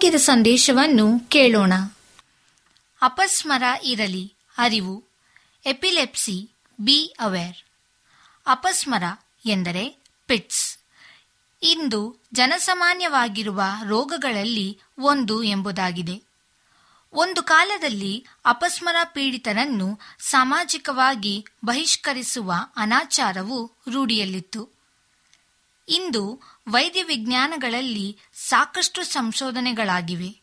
ಆರೋಗ್ಯದ ಸಂದೇಶವನ್ನು ಕೇಳೋಣ. ಅಪಸ್ಮರ ಇರಲಿ, ಅರಿವು, ಎಪಿಲೆಪ್ಸಿ, ಬಿ ಅವೇರ್. ಅಪಸ್ಮರ ಎಂದರೆ ಪಿಟ್ಸ್. ಇಂದು ಜನಸಾಮಾನ್ಯವಾಗಿರುವ ರೋಗಗಳಲ್ಲಿ ಒಂದು ಎಂಬುದಾಗಿದೆ. ಒಂದು ಕಾಲದಲ್ಲಿ ಅಪಸ್ಮರ ಪೀಡಿತರನ್ನು ಸಾಮಾಜಿಕವಾಗಿ ಬಹಿಷ್ಕರಿಸುವ ಅನಾಚಾರವು ರೂಢಿಯಲ್ಲಿತ್ತು. ಇಂದು ವೈದ್ಯ ವಿಜ್ಞಾನಗಳಲ್ಲಿ ಸಾಕಷ್ಟು ಸಂಶೋಧನೆಗಳಾಗಿವೆ.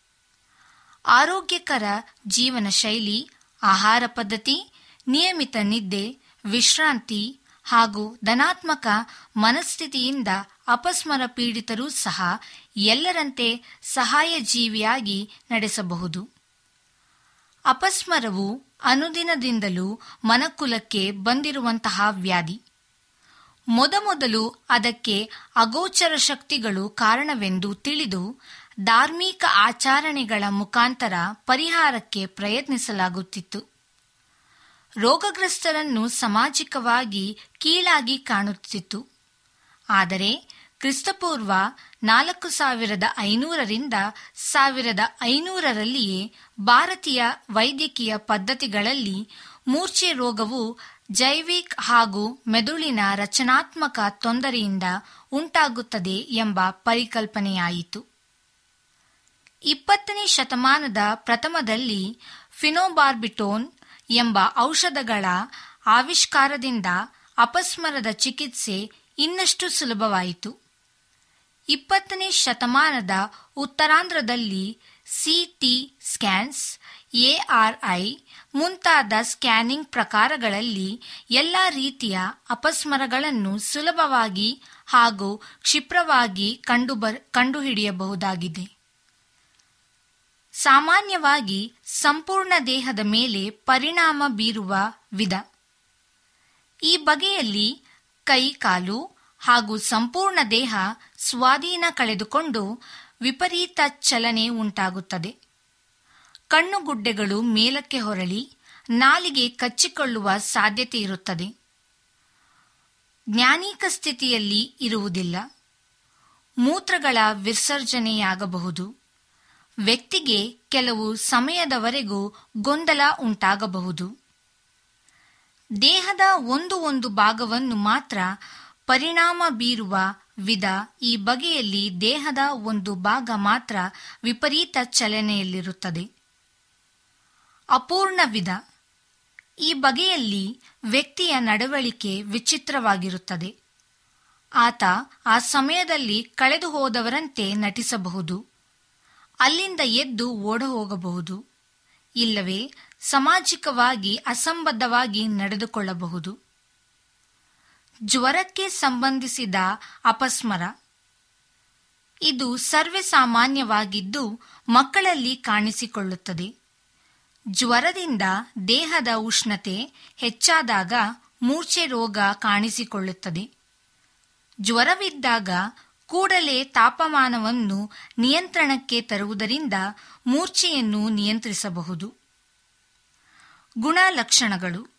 ಆರೋಗ್ಯಕರ ಜೀವನ ಶೈಲಿ, ಆಹಾರ ಪದ್ಧತಿ, ನಿಯಮಿತ ನಿದ್ದೆ, ವಿಶ್ರಾಂತಿ ಹಾಗೂ ಧನಾತ್ಮಕ ಮನಸ್ಥಿತಿಯಿಂದ ಅಪಸ್ಮರ ಪೀಡಿತರೂ ಸಹ ಎಲ್ಲರಂತೆ ಸಹಾಯ ಜೀವಿಯಾಗಿ ನಡೆಸಬಹುದು. ಅಪಸ್ಮರವು ಅನುದಿನದಿಂದಲೂ ಮನಕುಲಕ್ಕೆ ಬಂದಿರುವಂತಹ ವ್ಯಾಧಿ. ಮೊದಮೊದಲು ಅದಕ್ಕೆ ಅಗೋಚರ ಶಕ್ತಿಗಳು ಕಾರಣವೆಂದು ತಿಳಿದು ಧಾರ್ಮಿಕ ಆಚರಣೆಗಳ ಮುಖಾಂತರ ಪರಿಹಾರಕ್ಕೆ ಪ್ರಯತ್ನಿಸಲಾಗುತ್ತಿತ್ತು. ರೋಗಗ್ರಸ್ತರನ್ನು ಸಾಮಾಜಿಕವಾಗಿ ಕೀಳಾಗಿ ಕಾಣುತ್ತಿತ್ತು. ಆದರೆ ಕ್ರಿಸ್ತಪೂರ್ವ ನಾಲ್ಕು ಸಾವಿರದ ಐನೂರರಿಂದ ಸಾವಿರದ ಐನೂರರಲ್ಲಿಯೇ ಭಾರತೀಯ ವೈದ್ಯಕೀಯ ಪದ್ಧತಿಗಳಲ್ಲಿ ಮೂರ್ಛೆ ರೋಗವು ಜೈವಿಕ್ ಹಾಗೂ ಮೆದುಳಿನ ರಚನಾತ್ಮಕ ತೊಂದರೆಯಿಂದ ಉಂಟಾಗುತ್ತದೆ ಎಂಬ ಪರಿಕಲ್ಪನೆಯಾಯಿತು. ಇಪ್ಪತ್ತನೇ ಶತಮಾನದ ಪ್ರಥಮದಲ್ಲಿ ಫಿನೋಬಾರ್ಬಿಟೋನ್ ಎಂಬ ಔಷಧಗಳ ಆವಿಷ್ಕಾರದಿಂದ ಅಪಸ್ಮರದ ಚಿಕಿತ್ಸೆ ಇನ್ನಷ್ಟು ಸುಲಭವಾಯಿತು. ಇಪ್ಪತ್ತನೇ ಶತಮಾನದ ಉತ್ತರಾಂಧ್ರದಲ್ಲಿ ಸಿಟಿ ಸ್ಕ್ಯಾನ್ಸ್ ಎಆರ್ಐ ಮುಂತಾದ ಸ್ಕ್ಯಾನಿಂಗ್ ಪ್ರಕಾರಗಳಲ್ಲಿ ಎಲ್ಲ ರೀತಿಯ ಅಪಸ್ಮರಗಳನ್ನು ಸುಲಭವಾಗಿ ಹಾಗೂ ಕ್ಷಿಪ್ರವಾಗಿ ಕಂಡುಬರ್, ಕಂಡುಹಿಡಿಯಬಹುದಾಗಿದೆ. ಸಾಮಾನ್ಯವಾಗಿ ಸಂಪೂರ್ಣ ದೇಹದ ಮೇಲೆ ಪರಿಣಾಮ ಬೀರುವ ವಿಧ. ಈ ಬಗೆಯಲ್ಲಿ ಕೈ, ಕಾಲು ಹಾಗೂ ಸಂಪೂರ್ಣ ದೇಹ ಸ್ವಾಧೀನ ಕಳೆದುಕೊಂಡು ವಿಪರೀತ ಚಲನೆ ಉಂಟಾಗುತ್ತದೆ. ಕಣ್ಣುಗುಡ್ಡೆಗಳು ಮೇಲಕ್ಕೆ ಹೊರಳಿ ನಾಲಿಗೆ ಕಚ್ಚಿಕೊಳ್ಳುವ ಸಾಧ್ಯತೆ ಇರುತ್ತದೆ. ಜ್ಞಾನೀಕ ಸ್ಥಿತಿಯಲ್ಲಿ ಇರುವುದಿಲ್ಲ. ಮೂತ್ರಗಳ ವಿಸರ್ಜನೆಯಾಗಬಹುದು. ವ್ಯಕ್ತಿಗೆ ಕೆಲವು ಸಮಯದವರೆಗೂ ಗೊಂದಲ ಉಂಟಾಗಬಹುದು. ದೇಹದ ಒಂದು ಒಂದು ಭಾಗವನ್ನು ಮಾತ್ರ ಪರಿಣಾಮ ಬೀರುವ ವಿಧ ಈ ಬಗೆಯಲ್ಲಿ ದೇಹದ ಒಂದು ಭಾಗ ಮಾತ್ರ ವಿಪರೀತ ಚಲನೆಯಲ್ಲಿರುತ್ತದೆ. ಅಪೂರ್ಣ ವಿಧ. ಈ ಬಗೆಯಲ್ಲಿ ವ್ಯಕ್ತಿಯ ನಡವಳಿಕೆ ವಿಚಿತ್ರವಾಗಿರುತ್ತದೆ. ಆತ ಆ ಸಮಯದಲ್ಲಿ ಕಳೆದು ಹೋದವರಂತೆ ನಟಿಸಬಹುದು. ಅಲ್ಲಿಂದ ಎದ್ದು ಓಡ ಹೋಗಬಹುದು. ಇಲ್ಲವೇ ಸಾಮಾಜಿಕವಾಗಿ ಅಸಂಬದ್ಧವಾಗಿ ನಡೆದುಕೊಳ್ಳಬಹುದು. ಜ್ವರಕ್ಕೆ ಸಂಬಂಧಿಸಿದ ಅಪಸ್ಮರ. ಇದು ಸರ್ವೇ ಸಾಮಾನ್ಯವಾಗಿದ್ದು ಮಕ್ಕಳಲ್ಲಿ ಕಾಣಿಸಿಕೊಳ್ಳುತ್ತದೆ. ಜ್ವರದಿಂದ ದೇಹದ ಉಷ್ಣತೆ ಹೆಚ್ಚಾದಾಗ ಮೂರ್ಛೆ ರೋಗ ಕಾಣಿಸಿಕೊಳ್ಳುತ್ತದೆ. ಜ್ವರವಿದ್ದಾಗ ಕೂಡಲೇ ತಾಪಮಾನವನ್ನು ನಿಯಂತ್ರಣಕ್ಕೆ ತರುವುದರಿಂದ ಮೂರ್ಛೆಯನ್ನು ನಿಯಂತ್ರಿಸಬಹುದು. ಗುಣಲಕ್ಷಣಗಳು.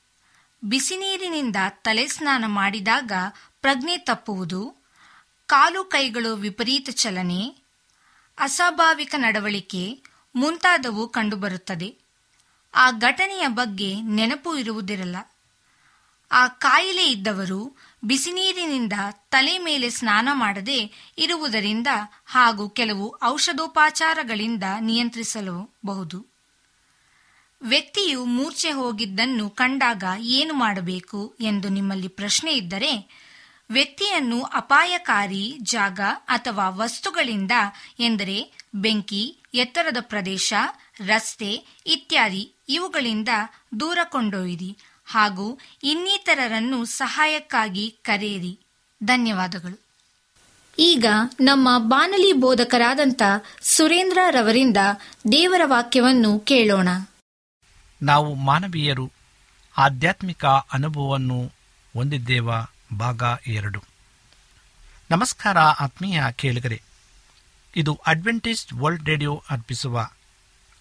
ಬಿಸಿನೀರಿನಿಂದ ತಲೆ ಸ್ನಾನ ಮಾಡಿದಾಗ ಪ್ರಜ್ಞೆ ತಪ್ಪುವುದು, ಕಾಲು ಕೈಗಳು ವಿಪರೀತ ಚಲನೆ, ಅಸ್ವಾಭಾವಿಕ ನಡವಳಿಕೆ ಮುಂತಾದವು ಕಂಡುಬರುತ್ತದೆ. ಆ ಘಟನೆಯ ಬಗ್ಗೆ ನೆನಪು ಇರುವುದಿರಲ್ಲ. ಆ ಕಾಯಿಲೆ ಇದ್ದವರು ಬಿಸಿನೀರಿನಿಂದ ತಲೆ ಮೇಲೆ ಸ್ನಾನ ಮಾಡದೆ ಇರುವುದರಿಂದ ಹಾಗೂ ಕೆಲವು ಔಷಧೋಪಚಾರಗಳಿಂದ ನಿಯಂತ್ರಿಸಲಬಹುದು. ವ್ಯಕ್ತಿಯು ಮೂರ್ಛೆ ಹೋಗಿದ್ದನ್ನು ಕಂಡಾಗ ಏನು ಮಾಡಬೇಕು ಎಂದು ನಿಮ್ಮಲ್ಲಿ ಪ್ರಶ್ನೆ ಇದ್ದರೆ, ವ್ಯಕ್ತಿಯನ್ನು ಅಪಾಯಕಾರಿ ಜಾಗ ಅಥವಾ ವಸ್ತುಗಳಿಂದ ಎಂದರೆ ಬೆಂಕಿ, ಎತ್ತರದ ಪ್ರದೇಶ, ರಸ್ತೆ ಇತ್ಯಾದಿ ಇವುಗಳಿಂದ ದೂರ ಕೊಂಡೊಯ್ಯಿರಿ ಹಾಗೂ ಇನ್ನಿತರರನ್ನು ಸಹಾಯಕ್ಕಾಗಿ ಕರೆಯಿರಿ. ಧನ್ಯವಾದಗಳು. ಈಗ ನಮ್ಮ ಬಾನಲಿ ಬೋಧಕರಾದಂಥ ಸುರೇಂದ್ರ ರವರಿಂದ ದೇವರ ವಾಕ್ಯವನ್ನು ಕೇಳೋಣ. ನಾವು ಮಾನವೀಯರು, ಆಧ್ಯಾತ್ಮಿಕ ಅನುಭವವನ್ನು ಹೊಂದಿದ್ದೇವ ಭಾಗ ಎರಡು. ನಮಸ್ಕಾರ ಆತ್ಮೀಯ ಕೇಳುಗರೆ, ಇದು ಅಡ್ವೆಂಟೇಜ್ ವರ್ಲ್ಡ್ ರೇಡಿಯೋ ಅರ್ಪಿಸುವ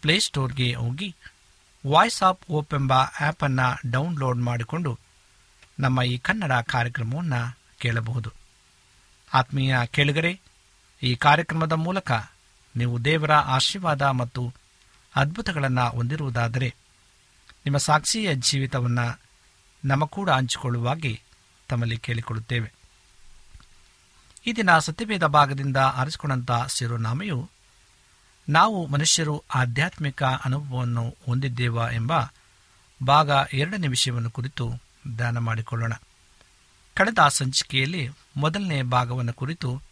ಪ್ಲೇಸ್ಟೋರ್ಗೆ ಹೋಗಿ ವಾಯ್ಸ್ ಆಫ್ ಓಪ್ ಎಂಬ ಆ್ಯಪನ್ನು ಡೌನ್ಲೋಡ್ ಮಾಡಿಕೊಂಡು ನಮ್ಮ ಈ ಕನ್ನಡ ಕಾರ್ಯಕ್ರಮವನ್ನು ಕೇಳಬಹುದು. ಆತ್ಮೀಯ ಕೇಳುಗರೆ, ಈ ಕಾರ್ಯಕ್ರಮದ ಮೂಲಕ ನೀವು ದೇವರ ಆಶೀರ್ವಾದ ಮತ್ತು ಅದ್ಭುತಗಳನ್ನು ಹೊಂದಿರುವುದಾದರೆ ನಿಮ್ಮ ಸಾಕ್ಷಿಯ ಜೀವಿತವನ್ನು ನಮ್ಮ ಕೂಡ ಹಂಚಿಕೊಳ್ಳುವಾಗಿ ತಮ್ಮಲ್ಲಿ ಕೇಳಿಕೊಳ್ಳುತ್ತೇವೆ. ಈ ದಿನ ಸತ್ಯವೇದ ಭಾಗದಿಂದ ಆರಿಸಿಕೊಂಡಂಥ ಶಿರೋನಾಮೆಯು ನಾವು ಮನುಷ್ಯರು ಆಧ್ಯಾತ್ಮಿಕ ಅನುಭವವನ್ನು ಹೊಂದಿದ್ದೇವಾ ಎಂಬ ಭಾಗ ಎರಡನೇ ವಿಷಯವನ್ನು ಕುರಿತು ಧ್ಯಾನ ಮಾಡಿಕೊಳ್ಳೋಣ. ಕಳೆದ ಸಂಚಿಕೆಯಲ್ಲಿ ಮೊದಲನೇ ಭಾಗವನ್ನು ಕುರಿತು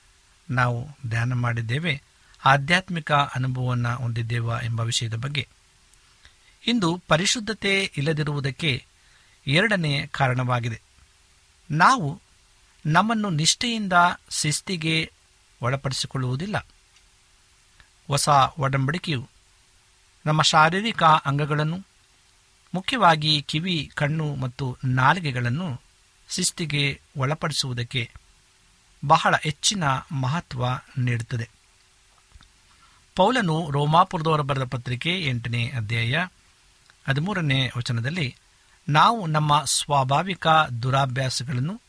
ನಾವು ಧ್ಯಾನ ಮಾಡಿದ್ದೇವೆ. ಆಧ್ಯಾತ್ಮಿಕ ಅನುಭವವನ್ನು ಹೊಂದಿದ್ದೇವಾ ಎಂಬ ವಿಷಯದ ಬಗ್ಗೆ. ಇಂದು ಪರಿಶುದ್ಧತೆ ಇಲ್ಲದಿರುವುದಕ್ಕೆ ಎರಡನೇ ಕಾರಣವಾಗಿದೆ. ನಾವು ನಮ್ಮನ್ನು ನಿಷ್ಠೆಯಿಂದ ಶಿಸ್ತಿಗೆ ಒಳಪಡಿಸಿಕೊಳ್ಳುವುದಿಲ್ಲ. ಹೊಸ ಒಡಂಬಡಿಕೆಯು. ನಮ್ಮ ಶಾರೀರಿಕ ಅಂಗಗಳನ್ನು, ಮುಖ್ಯವಾಗಿ ಕಿವಿ, ಕಣ್ಣು ಮತ್ತು ನಾಲಿಗೆಗಳನ್ನು ಶಿಸ್ತಿಗೆ ಒಳಪಡಿಸುವುದಕ್ಕೆ ಬಹಳ ಹೆಚ್ಚಿನ ಮಹತ್ವ ನೀಡುತ್ತದೆ. ಪೌಲನು ರೋಮಾಪುರದವರ ಬರೆದ ಪತ್ರಿಕೆ ಎಂಟನೇ ಅಧ್ಯಾಯ ಹದಿಮೂರನೇ ವಚನದಲ್ಲಿ, ನಾವು ನಮ್ಮ ಸ್ವಾಭಾವಿಕ ದುರಾಭ್ಯಾಸಗಳನ್ನು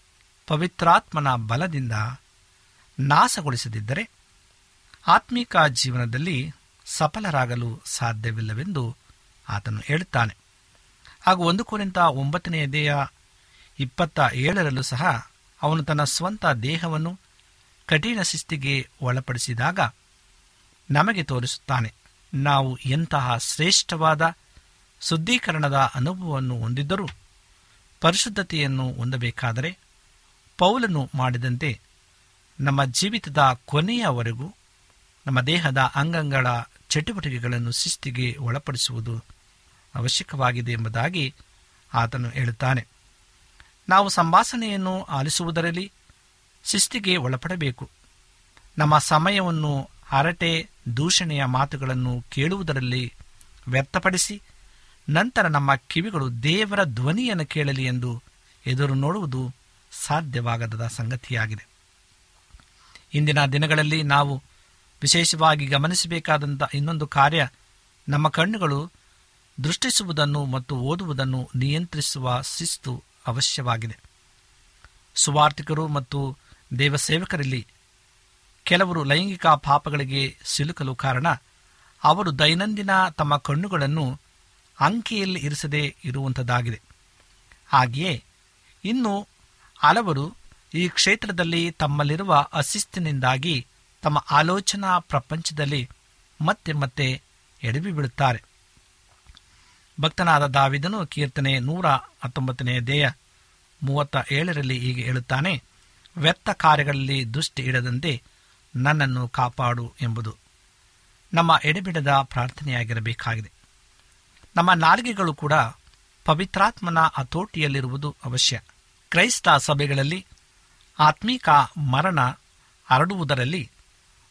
ಪವಿತ್ರಾತ್ಮನ ಬಲದಿಂದ ನಾಶಗೊಳಿಸದಿದ್ದರೆ ಆತ್ಮಿಕ ಜೀವನದಲ್ಲಿ ಸಫಲರಾಗಲು ಸಾಧ್ಯವಿಲ್ಲವೆಂದು ಆತನು ಹೇಳುತ್ತಾನೆ. ಹಾಗೂ ಒಂದು ಕೋರಿಂತ ಒಂಬತ್ತನೆಯ ದೇಹ ಇಪ್ಪತ್ತ ಏಳರಲ್ಲೂ ಸಹ ಅವನು ತನ್ನ ಸ್ವಂತ ದೇಹವನ್ನು ಕಠಿಣ ಶಿಸ್ತಿಗೆ ಒಳಪಡಿಸಿದಾಗ ನಮಗೆ ತೋರಿಸುತ್ತಾನೆ, ನಾವು ಎಂತಹ ಶ್ರೇಷ್ಠವಾದ ಶುದ್ಧೀಕರಣದ ಅನುಭವವನ್ನು ಹೊಂದಿದ್ದರೂ ಪರಿಶುದ್ಧತೆಯನ್ನು ಹೊಂದಬೇಕಾದರೆ ಪೌಲನು ಮಾಡಿದಂತೆ ನಮ್ಮ ಜೀವಿತದ ಕೊನೆಯವರೆಗೂ ನಮ್ಮ ದೇಹದ ಅಂಗಗಳ ಚಟುವಟಿಕೆಗಳನ್ನು ಶಿಸ್ತಿಗೆ ಒಳಪಡಿಸುವುದು ಅವಶ್ಯಕವಾಗಿದೆ ಎಂಬುದಾಗಿ ಆತನು ಹೇಳುತ್ತಾನೆ. ನಾವು ಸಂಭಾಷಣೆಯನ್ನು ಆಲಿಸುವುದರಲ್ಲಿ ಶಿಸ್ತಿಗೆ ಒಳಪಡಬೇಕು. ನಮ್ಮ ಸಮಯವನ್ನು ಹರಟೆ, ದೂಷಣೆಯ ಮಾತುಗಳನ್ನು ಕೇಳುವುದರಲ್ಲಿ ವ್ಯರ್ಥಪಡಿಸಿ, ನಂತರ ನಮ್ಮ ಕಿವಿಗಳು ದೇವರ ಧ್ವನಿಯನ್ನು ಕೇಳಲಿ ಎಂದು ಎದುರು ನೋಡುವುದು ಸಾಧ್ಯವಾಗದ ಸಂಗತಿಯಾಗಿದೆ. ಇಂದಿನ ದಿನಗಳಲ್ಲಿ ನಾವು ವಿಶೇಷವಾಗಿ ಗಮನಿಸಬೇಕಾದಂಥ ಇನ್ನೊಂದು ಕಾರ್ಯ, ನಮ್ಮ ಕಣ್ಣುಗಳು ದೃಷ್ಟಿಸುವುದನ್ನು ಮತ್ತು ಓದುವುದನ್ನು ನಿಯಂತ್ರಿಸುವ ಶಿಸ್ತು ಅವಶ್ಯವಾಗಿದೆ. ಸುವಾರ್ಥಿಕರು ಮತ್ತು ದೇವಸೇವಕರಲ್ಲಿ ಕೆಲವರು ಲೈಂಗಿಕ ಪಾಪಗಳಿಗೆ ಸಿಲುಕಲು ಕಾರಣ, ಅವರು ದೈನಂದಿನ ತಮ್ಮ ಕಣ್ಣುಗಳನ್ನು ಅಂಕೆಯಲ್ಲಿ ಇರಿಸದೇ ಇರುವಂಥದ್ದಾಗಿದೆ ಹಾಗೆಯೇ ಇನ್ನು ಹಲವರು ಈ ಕ್ಷೇತ್ರದಲ್ಲಿ ತಮ್ಮಲ್ಲಿರುವ ಅಶಿಸ್ತಿನಿಂದಾಗಿ ತಮ್ಮ ಆಲೋಚನಾ ಪ್ರಪಂಚದಲ್ಲಿ ಮತ್ತೆ ಮತ್ತೆ ಎಡವಿ ಭಕ್ತನಾದ ದಾವಿದನು ಕೀರ್ತನೆ ನೂರ ಹತ್ತೊಂಬತ್ತನೇ ದೇಹ ಮೂವತ್ತ ಏಳರಲ್ಲಿ ಹೀಗೆ ಹೇಳುತ್ತಾನೆ, ವ್ಯರ್ಥ ಕಾರ್ಯಗಳಲ್ಲಿ ದುಷ್ಟಿ ಇಡದಂತೆ ನನ್ನನ್ನು ಕಾಪಾಡು ಎಂಬುದು ನಮ್ಮ ಎಡೆಬಿಡದ ಪ್ರಾರ್ಥನೆಯಾಗಿರಬೇಕಾಗಿದೆ. ನಮ್ಮ ನಾಲಿಗೆಗಳು ಕೂಡ ಪವಿತ್ರಾತ್ಮನ ಹತೋಟಿಯಲ್ಲಿರುವುದು ಅವಶ್ಯ. ಕ್ರೈಸ್ತ ಸಭೆಗಳಲ್ಲಿ ಆತ್ಮೀಕ ಮರಣ ಹರಡುವುದರಲ್ಲಿ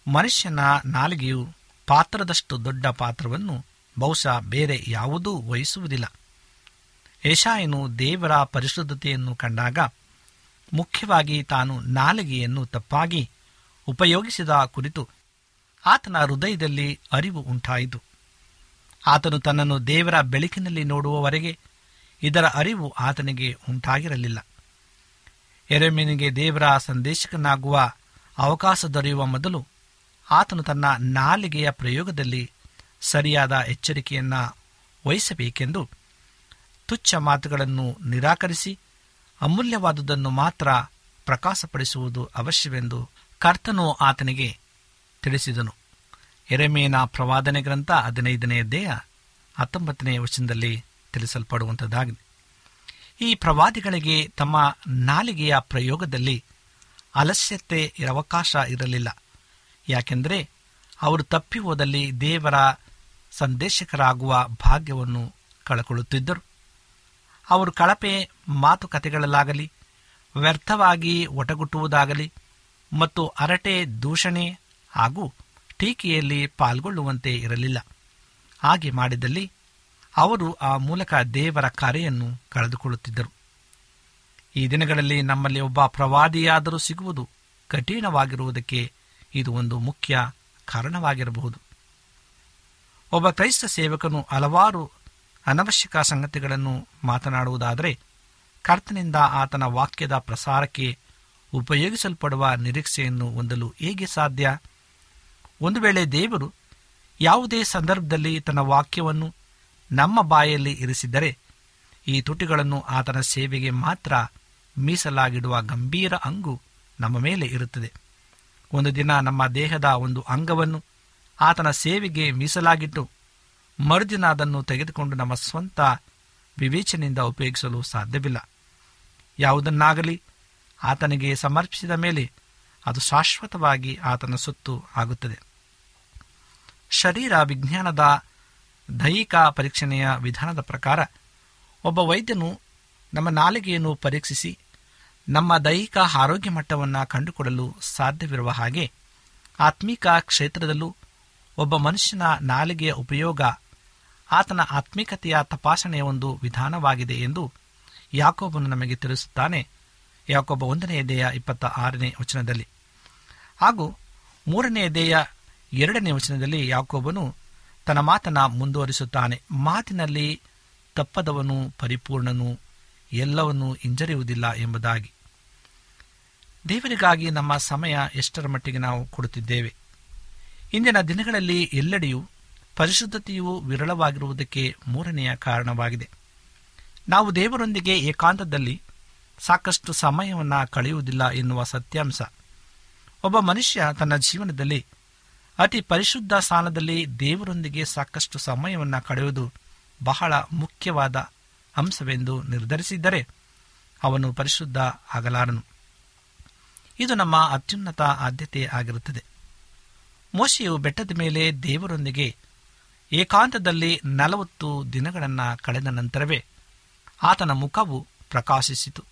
ಮನುಷ್ಯನ ನಾಲಿಗೆಯು ಪಾತ್ರದಷ್ಟು ದೊಡ್ಡ ಪಾತ್ರವನ್ನು ಬಹುಶಃ ಬೇರೆ ಯಾವುದೂ ವಹಿಸುವುದಿಲ್ಲ. ಏಷಾಯನು ದೇವರ ಪರಿಶುದ್ಧತೆಯನ್ನು ಕಂಡಾಗ ಮುಖ್ಯವಾಗಿ ತಾನು ನಾಲಿಗೆಯನ್ನು ತಪ್ಪಾಗಿ ಉಪಯೋಗಿಸಿದ ಕುರಿತು ಆತನ ಹೃದಯದಲ್ಲಿ ಅರಿವು ಉಂಟಾಯಿತು. ಆತನು ತನ್ನನ್ನು ದೇವರ ಬೆಳಕಿನಲ್ಲಿ ನೋಡುವವರೆಗೆ ಇದರ ಅರಿವು ಆತನಿಗೆ ಉಂಟಾಗಿರಲಿಲ್ಲ. ಎರೆಮೀನಿಗೆ ದೇವರ ಸಂದೇಶಕನಾಗುವ ಅವಕಾಶ ದೊರೆಯುವ ಮೊದಲು ಆತನು ತನ್ನ ನಾಲಿಗೆಯ ಪ್ರಯೋಗದಲ್ಲಿ ಸರಿಯಾದ ಎಚ್ಚರಿಕೆಯನ್ನು ವಹಿಸಬೇಕೆಂದು ತುಚ್ಛ ಮಾತುಗಳನ್ನು ನಿರಾಕರಿಸಿ ಅಮೂಲ್ಯವಾದುದನ್ನು ಮಾತ್ರ ಪ್ರಕಾಶಪಡಿಸುವುದು ಅವಶ್ಯವೆಂದು ಕರ್ತನು ಆತನಿಗೆ ತಿಳಿಸಿದನು. ಎರೆಮೇನ ಪ್ರವಾದನೆ ಗ್ರಂಥ ಹದಿನೈದನೆಯ ದೇಹ ಹತ್ತೊಂಬತ್ತನೇ ವಚನದಲ್ಲಿ ತಿಳಿಸಲ್ಪಡುವಂಥದ್ದಾಗಿದೆ. ಈ ಪ್ರವಾದಿಗಳಿಗೆ ತಮ್ಮ ನಾಲಿಗೆಯ ಪ್ರಯೋಗದಲ್ಲಿ ಅಲಸ್ಯತೆ ಅವಕಾಶ ಇರಲಿಲ್ಲ. ಯಾಕೆಂದರೆ ಅವರು ತಪ್ಪಿ ಹೋದಲ್ಲಿ ದೇವರ ಸಂದೇಶಕರಾಗುವ ಭಾಗ್ಯವನ್ನು ಕಳಕೊಳ್ಳುತ್ತಿದ್ದರು. ಅವರು ಕಳಪೆ ಮಾತುಕತೆಗಳಲ್ಲಾಗಲಿ, ವ್ಯರ್ಥವಾಗಿ ಒಟಗುಟ್ಟುವುದಾಗಲಿ ಮತ್ತು ಅರಟೆ ದೂಷಣೆ ಹಾಗೂ ಟೀಕೆಯಲ್ಲಿ ಪಾಲ್ಗೊಳ್ಳುವಂತೆ ಇರಲಿಲ್ಲ. ಹಾಗೆ ಮಾಡಿದಲ್ಲಿ ಅವರು ಆ ಮೂಲಕ ದೇವರ ಕರೆಯನ್ನು ಕಳೆದುಕೊಳ್ಳುತ್ತಿದ್ದರು. ಈ ದಿನಗಳಲ್ಲಿ ನಮ್ಮಲ್ಲಿ ಒಬ್ಬ ಪ್ರವಾದಿಯಾದರೂ ಸಿಗುವುದು ಕಠಿಣವಾಗಿರುವುದಕ್ಕೆ ಇದು ಒಂದು ಮುಖ್ಯ ಕಾರಣವಾಗಿರಬಹುದು. ಒಬ್ಬ ಕ್ರೈಸ್ತ ಸೇವಕನು ಹಲವಾರು ಅನವಶ್ಯಕ ಸಂಗತಿಗಳನ್ನು ಮಾತನಾಡುವುದಾದರೆ, ಕರ್ತನಿಂದ ಆತನ ವಾಕ್ಯದ ಪ್ರಸಾರಕ್ಕೆ ಉಪಯೋಗಿಸಲ್ಪಡುವ ನಿರೀಕ್ಷೆಯನ್ನು ಹೊಂದಲು ಹೇಗೆ ಸಾಧ್ಯ? ಒಂದು ವೇಳೆ ದೇವರು ಯಾವುದೇ ಸಂದರ್ಭದಲ್ಲಿ ತನ್ನ ವಾಕ್ಯವನ್ನು ನಮ್ಮ ಬಾಯಲ್ಲಿ ಇರಿಸಿದ್ದರೆ, ಈ ತುಟಿಗಳನ್ನು ಆತನ ಸೇವೆಗೆ ಮಾತ್ರ ಮೀಸಲಾಗಿಡುವ ಗಂಭೀರ ಅಂಗು ನಮ್ಮ ಮೇಲೆ ಇರುತ್ತದೆ. ಒಂದು ದಿನ ನಮ್ಮ ದೇಹದ ಒಂದು ಅಂಗವನ್ನು ಆತನ ಸೇವೆಗೆ ಮೀಸಲಾಗಿಟ್ಟು ಮರುದಿನ ಅದನ್ನು ತೆಗೆದುಕೊಂಡು ನಮ್ಮ ಸ್ವಂತ ವಿವೇಚನೆಯಿಂದ ಉಪಯೋಗಿಸಲು ಸಾಧ್ಯವಿಲ್ಲ. ಯಾವುದನ್ನಾಗಲಿ ಆತನಿಗೆ ಸಮರ್ಪಿಸಿದ ಮೇಲೆ ಅದು ಶಾಶ್ವತವಾಗಿ ಆತನ ಸುತ್ತು ಆಗುತ್ತದೆ. ಶರೀರ ವಿಜ್ಞಾನದ ದೈಹಿಕ ಪರೀಕ್ಷಣೆಯ ವಿಧಾನದ ಪ್ರಕಾರ ಒಬ್ಬ ವೈದ್ಯನು ನಮ್ಮ ನಾಲಿಗೆಯನ್ನು ಪರೀಕ್ಷಿಸಿ ನಮ್ಮ ದೈಹಿಕ ಆರೋಗ್ಯ ಮಟ್ಟವನ್ನು ಕಂಡುಕೊಳ್ಳಲು ಸಾಧ್ಯವಿರುವ ಹಾಗೆ ಆತ್ಮಿಕ ಕ್ಷೇತ್ರದಲ್ಲೂ ಒಬ್ಬ ಮನುಷ್ಯನ ನಾಲಿಗೆಯ ಉಪಯೋಗ, ಆತನ ಆತ್ಮಿಕತೆಯ ತಪಾಸಣೆಯ ಒಂದು ವಿಧಾನವಾಗಿದೆ ಎಂದು ಯಾಕೋಬನು ನಮಗೆ ತಿಳಿಸುತ್ತಾನೆ. ಯಾಕೊಬ್ಬ ಒಂದನೆಯ ದೇಯ ಇಪ್ಪತ್ತ ಆರನೇ ವಚನದಲ್ಲಿ. ಹಾಗೂ ಮೂರನೆಯ ದೇಯ ಎರಡನೇ ವಚನದಲ್ಲಿ ಯಾಕೋಬನು ತನ್ನ ಮಾತನ್ನು ಮುಂದುವರಿಸುತ್ತಾನೆ. ಮಾತಿನಲ್ಲಿ ತಪ್ಪದವನು ಪರಿಪೂರ್ಣನು, ಎಲ್ಲವನ್ನೂ ಹಿಂಜರಿಯುವುದಿಲ್ಲ ಎಂಬುದಾಗಿ. ದೇವರಿಗಾಗಿ ನಮ್ಮ ಸಮಯ ಎಷ್ಟರ ಮಟ್ಟಿಗೆ ನಾವು ಕೊಡುತ್ತಿದ್ದೇವೆ. ಇಂದಿನ ದಿನಗಳಲ್ಲಿ ಎಲ್ಲೆಡೆಯೂ ಪರಿಶುದ್ಧತೆಯು ವಿರಳವಾಗಿರುವುದಕ್ಕೆ ಮೂರನೆಯ ಕಾರಣವಾಗಿದೆ. ನಾವು ದೇವರೊಂದಿಗೆ ಏಕಾಂತದಲ್ಲಿ ಸಾಕಷ್ಟು ಸಮಯವನ್ನು ಕಳೆಯುವುದಿಲ್ಲ ಎನ್ನುವ ಸತ್ಯಾಂಶ. ಒಬ್ಬ ಮನುಷ್ಯ ತನ್ನ ಜೀವನದಲ್ಲಿ ಅತಿ ಪರಿಶುದ್ಧ ಸ್ಥಾನದಲ್ಲಿ ದೇವರೊಂದಿಗೆ ಸಾಕಷ್ಟು ಸಮಯವನ್ನು ಕಳೆಯುವುದು ಬಹಳ ಮುಖ್ಯವಾದ ಅಂಶವೆಂದು ನಿರ್ಧರಿಸಿದ್ದರೆ ಅವನು ಪರಿಶುದ್ಧ ಆಗಲಾರನು. ಇದು ನಮ್ಮ ಅತ್ಯುನ್ನತ ಆದ್ಯತೆ ಆಗಿರುತ್ತದೆ. ಮೋಶೆಯು ಬೆಟ್ಟದ ಮೇಲೆ ದೇವರೊಂದಿಗೆ ಏಕಾಂತದಲ್ಲಿ ನಲವತ್ತು ದಿನಗಳನ್ನು ಕಳೆದ ನಂತರವೇ ಆತನ ಮುಖವು ಪ್ರಕಾಶಿಸಿತು.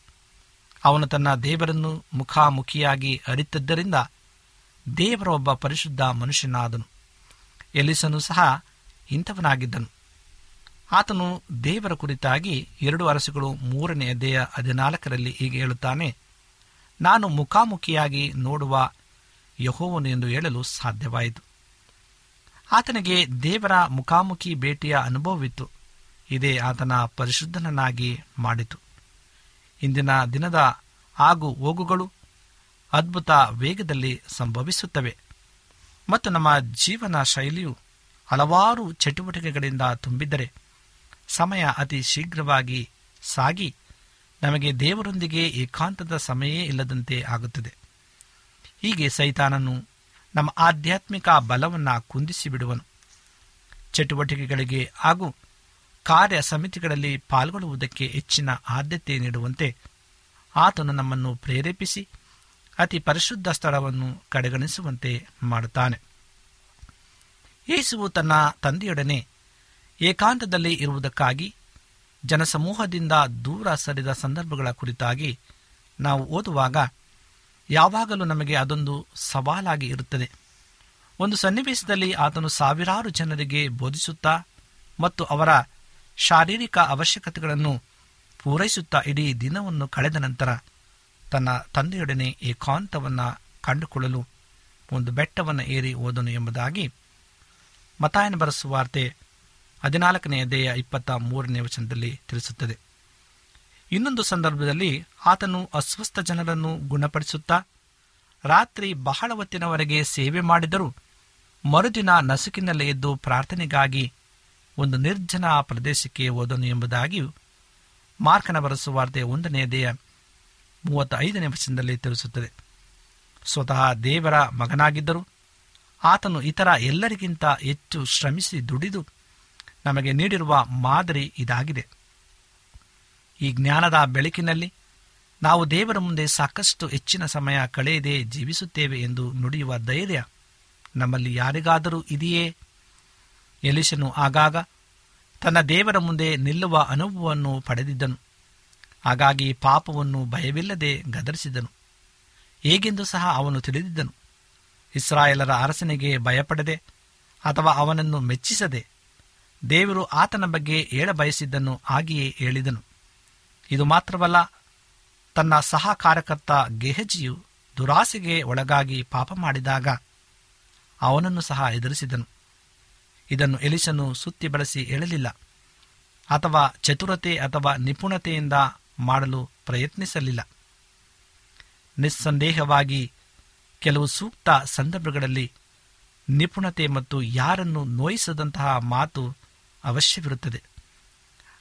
ಅವನು ತನ್ನ ದೇವರನ್ನು ಮುಖಾಮುಖಿಯಾಗಿ ಅರಿತದ್ದರಿಂದ ದೇವರ ಒಬ್ಬ ಪರಿಶುದ್ಧ ಮನುಷ್ಯನಾದನು. ಎಲಿಸನು ಸಹ ಇಂಥವನಾಗಿದ್ದನು. ಆತನು ದೇವರ ಕುರಿತಾಗಿ ಎರಡು ಅರಸುಗಳು ಮೂರನೇ ಅಧ್ಯಾಯ ಹದಿನಾಲ್ಕರಲ್ಲಿ ಹೀಗೆ ಹೇಳುತ್ತಾನೆ ನಾನು ಮುಖಾಮುಖಿಯಾಗಿ ನೋಡುವ ಯಹೋವನು ಎಂದು ಹೇಳಲು ಸಾಧ್ಯವಾಯಿತು. ಆತನಿಗೆ ದೇವರ ಮುಖಾಮುಖಿ ಭೇಟಿಯ ಅನುಭವವಿತ್ತು. ಇದೇ ಆತನ ಪರಿಶುದ್ಧನನ್ನಾಗಿ ಮಾಡಿತು. ಇಂದಿನ ದಿನದ ಆಗು ಹೋಗುಗಳು ಅದ್ಭುತ ವೇಗದಲ್ಲಿ ಸಂಭವಿಸುತ್ತವೆ ಮತ್ತು ನಮ್ಮ ಜೀವನ ಶೈಲಿಯು ಹಲವಾರು ಚಟುವಟಿಕೆಗಳಿಂದ ತುಂಬಿದ್ದರೆ ಸಮಯ ಅತಿ ಶೀಘ್ರವಾಗಿ ಸಾಗಿ ನಮಗೆ ದೇವರೊಂದಿಗೆ ಏಕಾಂತದ ಸಮಯೇ ಇಲ್ಲದಂತೆ ಆಗುತ್ತದೆ. ಹೀಗೆ ಸೈತಾನನು ನಮ್ಮ ಆಧ್ಯಾತ್ಮಿಕ ಬಲವನ್ನು ಕುಂದಿಸಿ ಬಿಡುವನು ಚಟುವಟಿಕೆಗಳಿಗೆ ಹಾಗೂ ಕಾರ್ಯ ಸಮಿತಿಗಳಲ್ಲಿ ಪಾಲ್ಗೊಳ್ಳುವುದಕ್ಕೆ ಹೆಚ್ಚಿನ ಆದ್ಯತೆ ನೀಡುವಂತೆ ಆತನು ನಮ್ಮನ್ನು ಪ್ರೇರೇಪಿಸಿ ಅತಿ ಪರಿಶುದ್ಧ ಸ್ಥಳವನ್ನು ಕಡೆಗಣಿಸುವಂತೆ ಮಾಡುತ್ತಾನೆ. ಯೇಸುವು ತನ್ನ ತಂದೆಯೊಡನೆ ಏಕಾಂತದಲ್ಲಿ ಇರುವುದಕ್ಕಾಗಿ ಜನಸಮೂಹದಿಂದ ದೂರ ಸರಿದ ಸಂದರ್ಭಗಳ ಕುರಿತಾಗಿ ನಾವು ಓದುವಾಗ ಯಾವಾಗಲೂ ನಮಗೆ ಅದೊಂದು ಸವಾಲಾಗಿ ಇರುತ್ತದೆ. ಒಂದು ಸನ್ನಿವೇಶದಲ್ಲಿ ಆತನು ಸಾವಿರಾರು ಜನರಿಗೆ ಬೋಧಿಸುತ್ತಾ ಮತ್ತು ಅವರ ಶಾರೀರಿಕ ಅವಶ್ಯಕತೆಗಳನ್ನು ಪೂರೈಸುತ್ತಾ ಇಡೀ ದಿನವನ್ನು ಕಳೆದ ನಂತರ ತನ್ನ ತಂದೆಯೊಡನೆ ಏಕಾಂತವನ್ನು ಕಂಡುಕೊಳ್ಳಲು ಒಂದು ಬೆಟ್ಟವನ್ನು ಏರಿ ಓದನು ಎಂಬುದಾಗಿ ಮತಾಯನ ಬರೆಸುವಾರ್ತೆ ಹದಿನಾಲ್ಕನೆಯ ದೇಹ ಇಪ್ಪತ್ತ ಮೂರನೇ ವಚನದಲ್ಲಿ ತಿಳಿಸುತ್ತದೆ. ಇನ್ನೊಂದು ಸಂದರ್ಭದಲ್ಲಿ ಆತನು ಅಸ್ವಸ್ಥ ಜನರನ್ನು ಗುಣಪಡಿಸುತ್ತಾ ರಾತ್ರಿ ಬಹಳ ಹೊತ್ತಿನವರೆಗೆ ಸೇವೆ ಮಾಡಿದರೂ ಮರುದಿನ ನಸುಕಿನಲ್ಲಿ ಎದ್ದು ಪ್ರಾರ್ಥನೆಗಾಗಿ ಒಂದು ನಿರ್ಜನ ಪ್ರದೇಶಕ್ಕೆ ಹೋದನು ಎಂಬುದಾಗಿಯೂ ಮಾರ್ಕನ ಬರೆಸುವಾರ್ತೆ ಒಂದನೆಯ ದೇಹ ಮೂವತ್ತ ಐದನೇ ವಚನದಲ್ಲಿ ತಿಳಿಸುತ್ತದೆ. ಸ್ವತಃ ದೇವರ ಮಗನಾಗಿದ್ದರು ಆತನು ಇತರ ಎಲ್ಲರಿಗಿಂತ ಹೆಚ್ಚು ಶ್ರಮಿಸಿ ದುಡಿದು ನಮಗೆ ನೀಡಿರುವ ಮಾದರಿ ಇದಾಗಿದೆ. ಈ ಜ್ಞಾನದ ಬೆಳಕಿನಲ್ಲಿ ನಾವು ದೇವರ ಮುಂದೆ ಸಾಕಷ್ಟು ಹೆಚ್ಚಿನ ಸಮಯ ಕಳೆಯದೆ ಜೀವಿಸುತ್ತೇವೆ ಎಂದು ನುಡಿಯುವ ಧೈರ್ಯ ನಮ್ಮಲ್ಲಿ ಯಾರಿಗಾದರೂ ಇದೆಯೇ? ಎಲಿಶನು ಆಗಾಗ ತನ್ನ ದೇವರ ಮುಂದೆ ನಿಲ್ಲುವ ಅನುಭವವನ್ನು ಪಡೆದಿದ್ದನು. ಹಾಗಾಗಿ ಪಾಪವನ್ನು ಭಯವಿಲ್ಲದೆ ಗದರಿಸಿದನು. ಹೇಗೆಂದು ಸಹ ಅವನು ತಿಳಿದಿದ್ದನು. ಇಸ್ರಾಯೇಲರ ಅರಸನಿಗೆ ಭಯಪಡದೆ ಅಥವಾ ಅವನನ್ನು ಮೆಚ್ಚಿಸದೆ ದೇವರು ಆತನ ಬಗ್ಗೆ ಹೇಳಬಯಸಿದ್ದನ್ನು ಹಾಗೆಯೇ ಹೇಳಿದನು. ಇದು ಮಾತ್ರವಲ್ಲ, ತನ್ನ ಸಹ ಕಾರ್ಯಕರ್ತ ಗೆಹಜಿಯು ದುರಾಸೆಗೆ ಒಳಗಾಗಿ ಪಾಪ ಮಾಡಿದಾಗ ಅವನನ್ನು ಸಹ ಎದುರಿಸಿದನು. ಇದನ್ನು ಎಲಿಸನು ಸುತ್ತಿ ಬಳಸಿ ಹೇಳಲಿಲ್ಲ. ಅಥವಾ ಚತುರತೆ ಅಥವಾ ನಿಪುಣತೆಯಿಂದ ಮಾಡಲು ಪ್ರಯತ್ನಿಸಲಿಲ್ಲ. ನಿಸ್ಸಂದೇಹವಾಗಿ ಕೆಲವು ಸೂಕ್ತ ಸಂದರ್ಭಗಳಲ್ಲಿ ನಿಪುಣತೆ ಮತ್ತು ಯಾರನ್ನು ನೋಯಿಸದಂತಹ ಮಾತು ಅವಶ್ಯವಿರುತ್ತದೆ.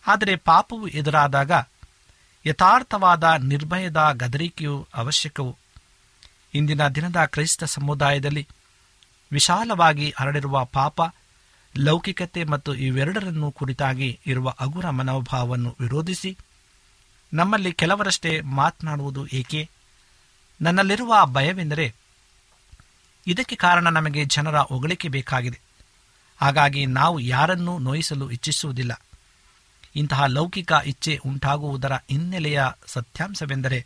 ಆದರೆ ಪಾಪವು ಎದುರಾದಾಗ ಯಥಾರ್ಥವಾದ ನಿರ್ಭಯದ ಗದರಿಕೆಯು ಅವಶ್ಯಕವು. ಇಂದಿನ ದಿನದ ಕ್ರೈಸ್ತ ಸಮುದಾಯದಲ್ಲಿ ವಿಶಾಲವಾಗಿ ಹರಡಿರುವ ಪಾಪ, ಲೌಕಿಕತೆ ಮತ್ತು ಇವೆರಡರನ್ನು ಕುರಿತಾಗಿ ಇರುವ ಅಗುರ ಮನೋಭಾವವನ್ನು ವಿರೋಧಿಸಿ ನಮ್ಮಲ್ಲಿ ಕೆಲವರಷ್ಟೇ ಮಾತನಾಡುವುದು ಏಕೆ? ನನ್ನಲ್ಲಿರುವ ಭಯವೆಂದರೆ ಇದಕ್ಕೆ ಕಾರಣ ನಮಗೆ ಜನರ ಹೊಗಳಿಕೆ ಬೇಕಾಗಿದೆ. ಹಾಗಾಗಿ ನಾವು ಯಾರನ್ನೂ ನೋಯಿಸಲು ಇಚ್ಛಿಸುವುದಿಲ್ಲ. ಇಂತಹ ಲೌಕಿಕ ಇಚ್ಛೆ ಉಂಟಾಗುವುದರ ಹಿನ್ನೆಲೆಯ ಸತ್ಯಾಂಶವೆಂದರೆ,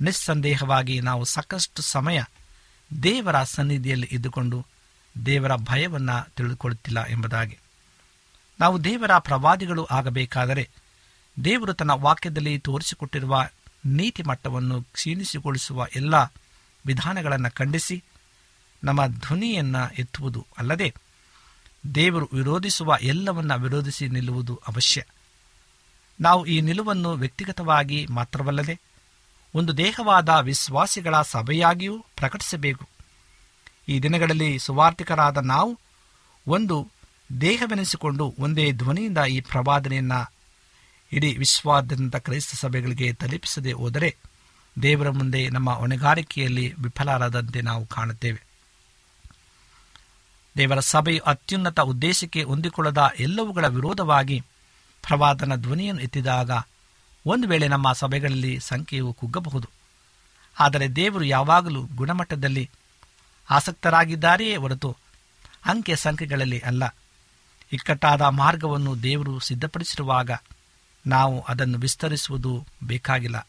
ನಿಸ್ಸಂದೇಹವಾಗಿ ನಾವು ಸಾಕಷ್ಟು ಸಮಯ ದೇವರ ಸನ್ನಿಧಿಯಲ್ಲಿ ಇದ್ದುಕೊಂಡು ದೇವರ ಭಯವನ್ನು ತಿಳಿದುಕೊಳ್ಳುತ್ತಿಲ್ಲ ಎಂಬುದಾಗಿ. ನಾವು ದೇವರ ಪ್ರವಾದಿಗಳು ಆಗಬೇಕಾದರೆ ದೇವರು ತನ್ನ ವಾಕ್ಯದಲ್ಲಿ ತೋರಿಸಿಕೊಟ್ಟಿರುವ ನೀತಿ ಮಟ್ಟವನ್ನು ಕ್ಷೀಣಿಸಿಗೊಳಿಸುವ ಎಲ್ಲ ವಿಧಾನಗಳನ್ನು ಖಂಡಿಸಿ ನಮ್ಮ ಧ್ವನಿಯನ್ನು ಎತ್ತುವುದು ಅಲ್ಲದೆ ದೇವರು ವಿರೋಧಿಸುವ ಎಲ್ಲವನ್ನ ವಿರೋಧಿಸಿ ನಿಲ್ಲುವುದು ಅವಶ್ಯ. ನಾವು ಈ ನಿಲುವನ್ನು ವ್ಯಕ್ತಿಗತವಾಗಿ ಮಾತ್ರವಲ್ಲದೆ ಒಂದು ದೇಹವಾದ ವಿಶ್ವಾಸಿಗಳ ಸಭೆಯಾಗಿಯೂ ಪ್ರಕಟಿಸಬೇಕು. ಈ ದಿನಗಳಲ್ಲಿ ಸುವಾರ್ಥಿಕರಾದ ನಾವು ಒಂದು ದೇಹವೆನಿಸಿಕೊಂಡು ಒಂದೇ ಧ್ವನಿಯಿಂದ ಈ ಪ್ರವಾದನೆಯನ್ನು ಇಡೀ ವಿಶ್ವಾದ್ಯಂತ ಕ್ರೈಸ್ತ ಸಭೆಗಳಿಗೆ ತಲುಪಿಸದೆ ಹೋದರೆ ದೇವರ ಮುಂದೆ ನಮ್ಮ ಹೊಣೆಗಾರಿಕೆಯಲ್ಲಿ ವಿಫಲರಾದಂತೆ ನಾವು ಕಾಣುತ್ತೇವೆ. ದೇವರ ಸಭೆಯು ಅತ್ಯುನ್ನತ ಉದ್ದೇಶಕ್ಕೆ ಹೊಂದಿಕೊಳ್ಳದ ಎಲ್ಲವುಗಳ ವಿರೋಧವಾಗಿ ಪ್ರವಾದನ ಧ್ವನಿಯನ್ನು ಎತ್ತಿದಾಗ ಒಂದು ವೇಳೆ ನಮ್ಮ ಸಭೆಗಳಲ್ಲಿ ಸಂಖ್ಯೆಯು ಕುಗ್ಗಬಹುದು. ಆದರೆ ದೇವರು ಯಾವಾಗಲೂ ಗುಣಮಟ್ಟದಲ್ಲಿ ಆಸಕ್ತರಾಗಿದ್ದಾರೆಯೇ ಹೊರತು ಅಂಕೆ ಸಂಖ್ಯೆಗಳಲ್ಲಿ ಅಲ್ಲ. ಇಕ್ಕಟ್ಟಾದ ಮಾರ್ಗವನ್ನು ದೇವರು ಸಿದ್ಧಪಡಿಸಿರುವಾಗ ನಾವು ಅದನ್ನು ವಿಸ್ತರಿಸುವುದು ಬೇಕಾಗಿಲ್ಲ.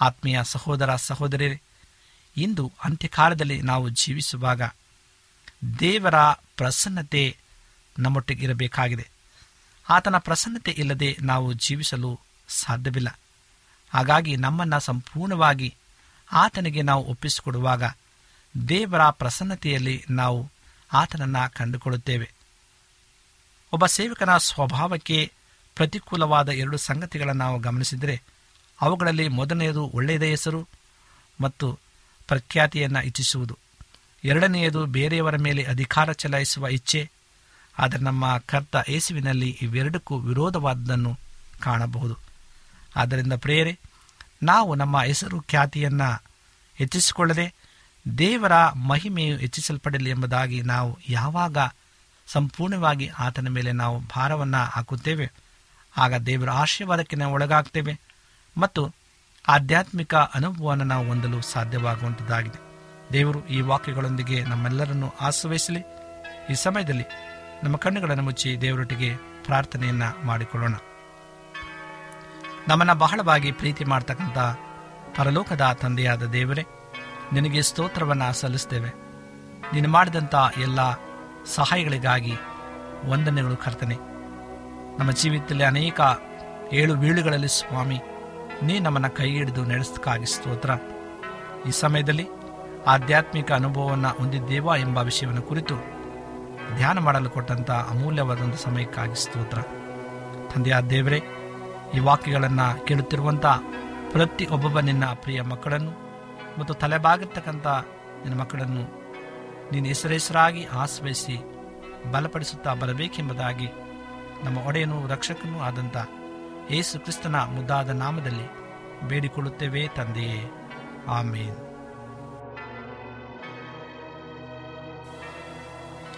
ಆತ್ಮೀಯ ಸಹೋದರ ಸಹೋದರಿ ಇಂದು ಅಂತ್ಯಕಾಲದಲ್ಲಿ ನಾವು ಜೀವಿಸುವಾಗ ದೇವರ ಪ್ರಸನ್ನತೆ ನಮ್ಮೊಟ್ಟಿಗೆ ಇರಬೇಕಾಗಿದೆ. ಆತನ ಪ್ರಸನ್ನತೆ ಇಲ್ಲದೆ ನಾವು ಜೀವಿಸಲು ಸಾಧ್ಯವಿಲ್ಲ. ಹಾಗಾಗಿ ನಮ್ಮನ್ನು ಸಂಪೂರ್ಣವಾಗಿ ಆತನಿಗೆ ನಾವು ಒಪ್ಪಿಸಿಕೊಡುವಾಗ ದೇವರ ಪ್ರಸನ್ನತೆಯಲ್ಲಿ ನಾವು ಆತನನ್ನು ಕಂಡುಕೊಳ್ಳುತ್ತೇವೆ. ಒಬ್ಬ ಸೇವಕನ ಸ್ವಭಾವಕ್ಕೆ ಪ್ರತಿಕೂಲವಾದ ಎರಡು ಸಂಗತಿಗಳನ್ನು ನಾವು ಗಮನಿಸಿದರೆ ಅವುಗಳಲ್ಲಿ ಮೊದಲನೆಯದು ಒಳ್ಳೆಯದ ಹೆಸರು ಮತ್ತು ಪ್ರಖ್ಯಾತಿಯನ್ನು ಇಚ್ಛಿಸುವುದು. ಎರಡನೆಯದು ಬೇರೆಯವರ ಮೇಲೆ ಅಧಿಕಾರ ಚಲಾಯಿಸುವ ಇಚ್ಛೆ, ಆದರೆ ನಮ್ಮ ಕರ್ತ ಯೇಸುವಿನಲ್ಲಿ ಇವೆರಡಕ್ಕೂ ವಿರೋಧವಾದದನ್ನು ಕಾಣಬಹುದು. ಆದ್ದರಿಂದ ಪ್ರೇರೆ ನಾವು ನಮ್ಮ ಹೆಸರು ಖ್ಯಾತಿಯನ್ನು ಹೆಚ್ಚಿಸಿಕೊಳ್ಳದೆ ದೇವರ ಮಹಿಮೆಯು ಹೆಚ್ಚಿಸಲ್ಪಡಲಿ ಎಂಬುದಾಗಿ ನಾವು ಯಾವಾಗ ಸಂಪೂರ್ಣವಾಗಿ ಆತನ ಮೇಲೆ ನಾವು ಭಾರವನ್ನು ಹಾಕುತ್ತೇವೆ, ಆಗ ದೇವರ ಆಶೀರ್ವಾದಕ್ಕೆ ನಾವು ಒಳಗಾಗ್ತೇವೆ ಮತ್ತು ಆಧ್ಯಾತ್ಮಿಕ ಅನುಭವವನ್ನು ನಾವು ಹೊಂದಲು ಸಾಧ್ಯವಾಗುವಂಥದ್ದಾಗಿದೆ ದೇವರು ಈ ವಾಕ್ಯಗಳೊಂದಿಗೆ ನಮ್ಮೆಲ್ಲರನ್ನು ಆಶ್ರಯಿಸಲಿ. ಈ ಸಮಯದಲ್ಲಿ ನಮ್ಮ ಕಣ್ಣುಗಳನ್ನು ಮುಚ್ಚಿ ದೇವರೊಟ್ಟಿಗೆ ಪ್ರಾರ್ಥನೆಯನ್ನ ಮಾಡಿಕೊಳ್ಳೋಣ. ನಮ್ಮನ್ನ ಬಹಳವಾಗಿ ಪ್ರೀತಿ ಮಾಡ್ತಕ್ಕಂಥ ಪರಲೋಕದ ತಂದೆಯಾದ ದೇವರೇ, ನಿನಗೆ ಸ್ತೋತ್ರವನ್ನು ಸಲ್ಲಿಸ್ತೇವೆ. ನೀನು ಮಾಡಿದಂಥ ಎಲ್ಲ ಸಹಾಯಗಳಿಗಾಗಿ ವಂದನೆಗಳು ಕರ್ತನೆ. ನಮ್ಮ ಜೀವಿತದಲ್ಲಿ ಅನೇಕ ಏಳು ಬೀಳುಗಳಲ್ಲಿ ಸ್ವಾಮಿ, ನೀ ನಮ್ಮನ್ನು ಕೈ ಹಿಡಿದು ನಡೆಸಕ್ಕಾಗಿ ಸ್ತೋತ್ರ. ಈ ಸಮಯದಲ್ಲಿ ಆಧ್ಯಾತ್ಮಿಕ ಅನುಭವವನ್ನು ಹೊಂದಿದ್ದೇವಾ ಎಂಬ ವಿಷಯವನ್ನು ಕುರಿತು ಧ್ಯಾನ ಮಾಡಲು ಕೊಟ್ಟಂಥ ಅಮೂಲ್ಯವಾದಂಥ ಸಮಯಕ್ಕಾಗಿ ಸ್ತೋತ್ರ. ತಂದೆಯ ದೇವರೇ, ಈ ವಾಕ್ಯಗಳನ್ನು ಕೇಳುತ್ತಿರುವಂಥ ಪ್ರತಿ ಒಬ್ಬೊಬ್ಬ ನಿನ್ನ ಪ್ರಿಯ ಮಕ್ಕಳನ್ನು ಮತ್ತು ತಲೆಬಾಗಿರ್ತಕ್ಕಂಥ ನಿನ್ನ ಮಕ್ಕಳನ್ನು ನೀನು ಹೆಸರೆಸರಾಗಿ ಆಶ್ರಯಿಸಿ ಬಲಪಡಿಸುತ್ತಾ ಬರಬೇಕೆಂಬುದಾಗಿ ನಮ್ಮ ಒಡೆಯನು ರಕ್ಷಕನೂ ಆದಂಥ ಯೇಸು ಕ್ರಿಸ್ತನ ಮುದ್ದಾದ ನಾಮದಲ್ಲಿ ಬೇಡಿಕೊಳ್ಳುತ್ತೇವೆ ತಂದೆಯೇ. ಆಮೇನ್.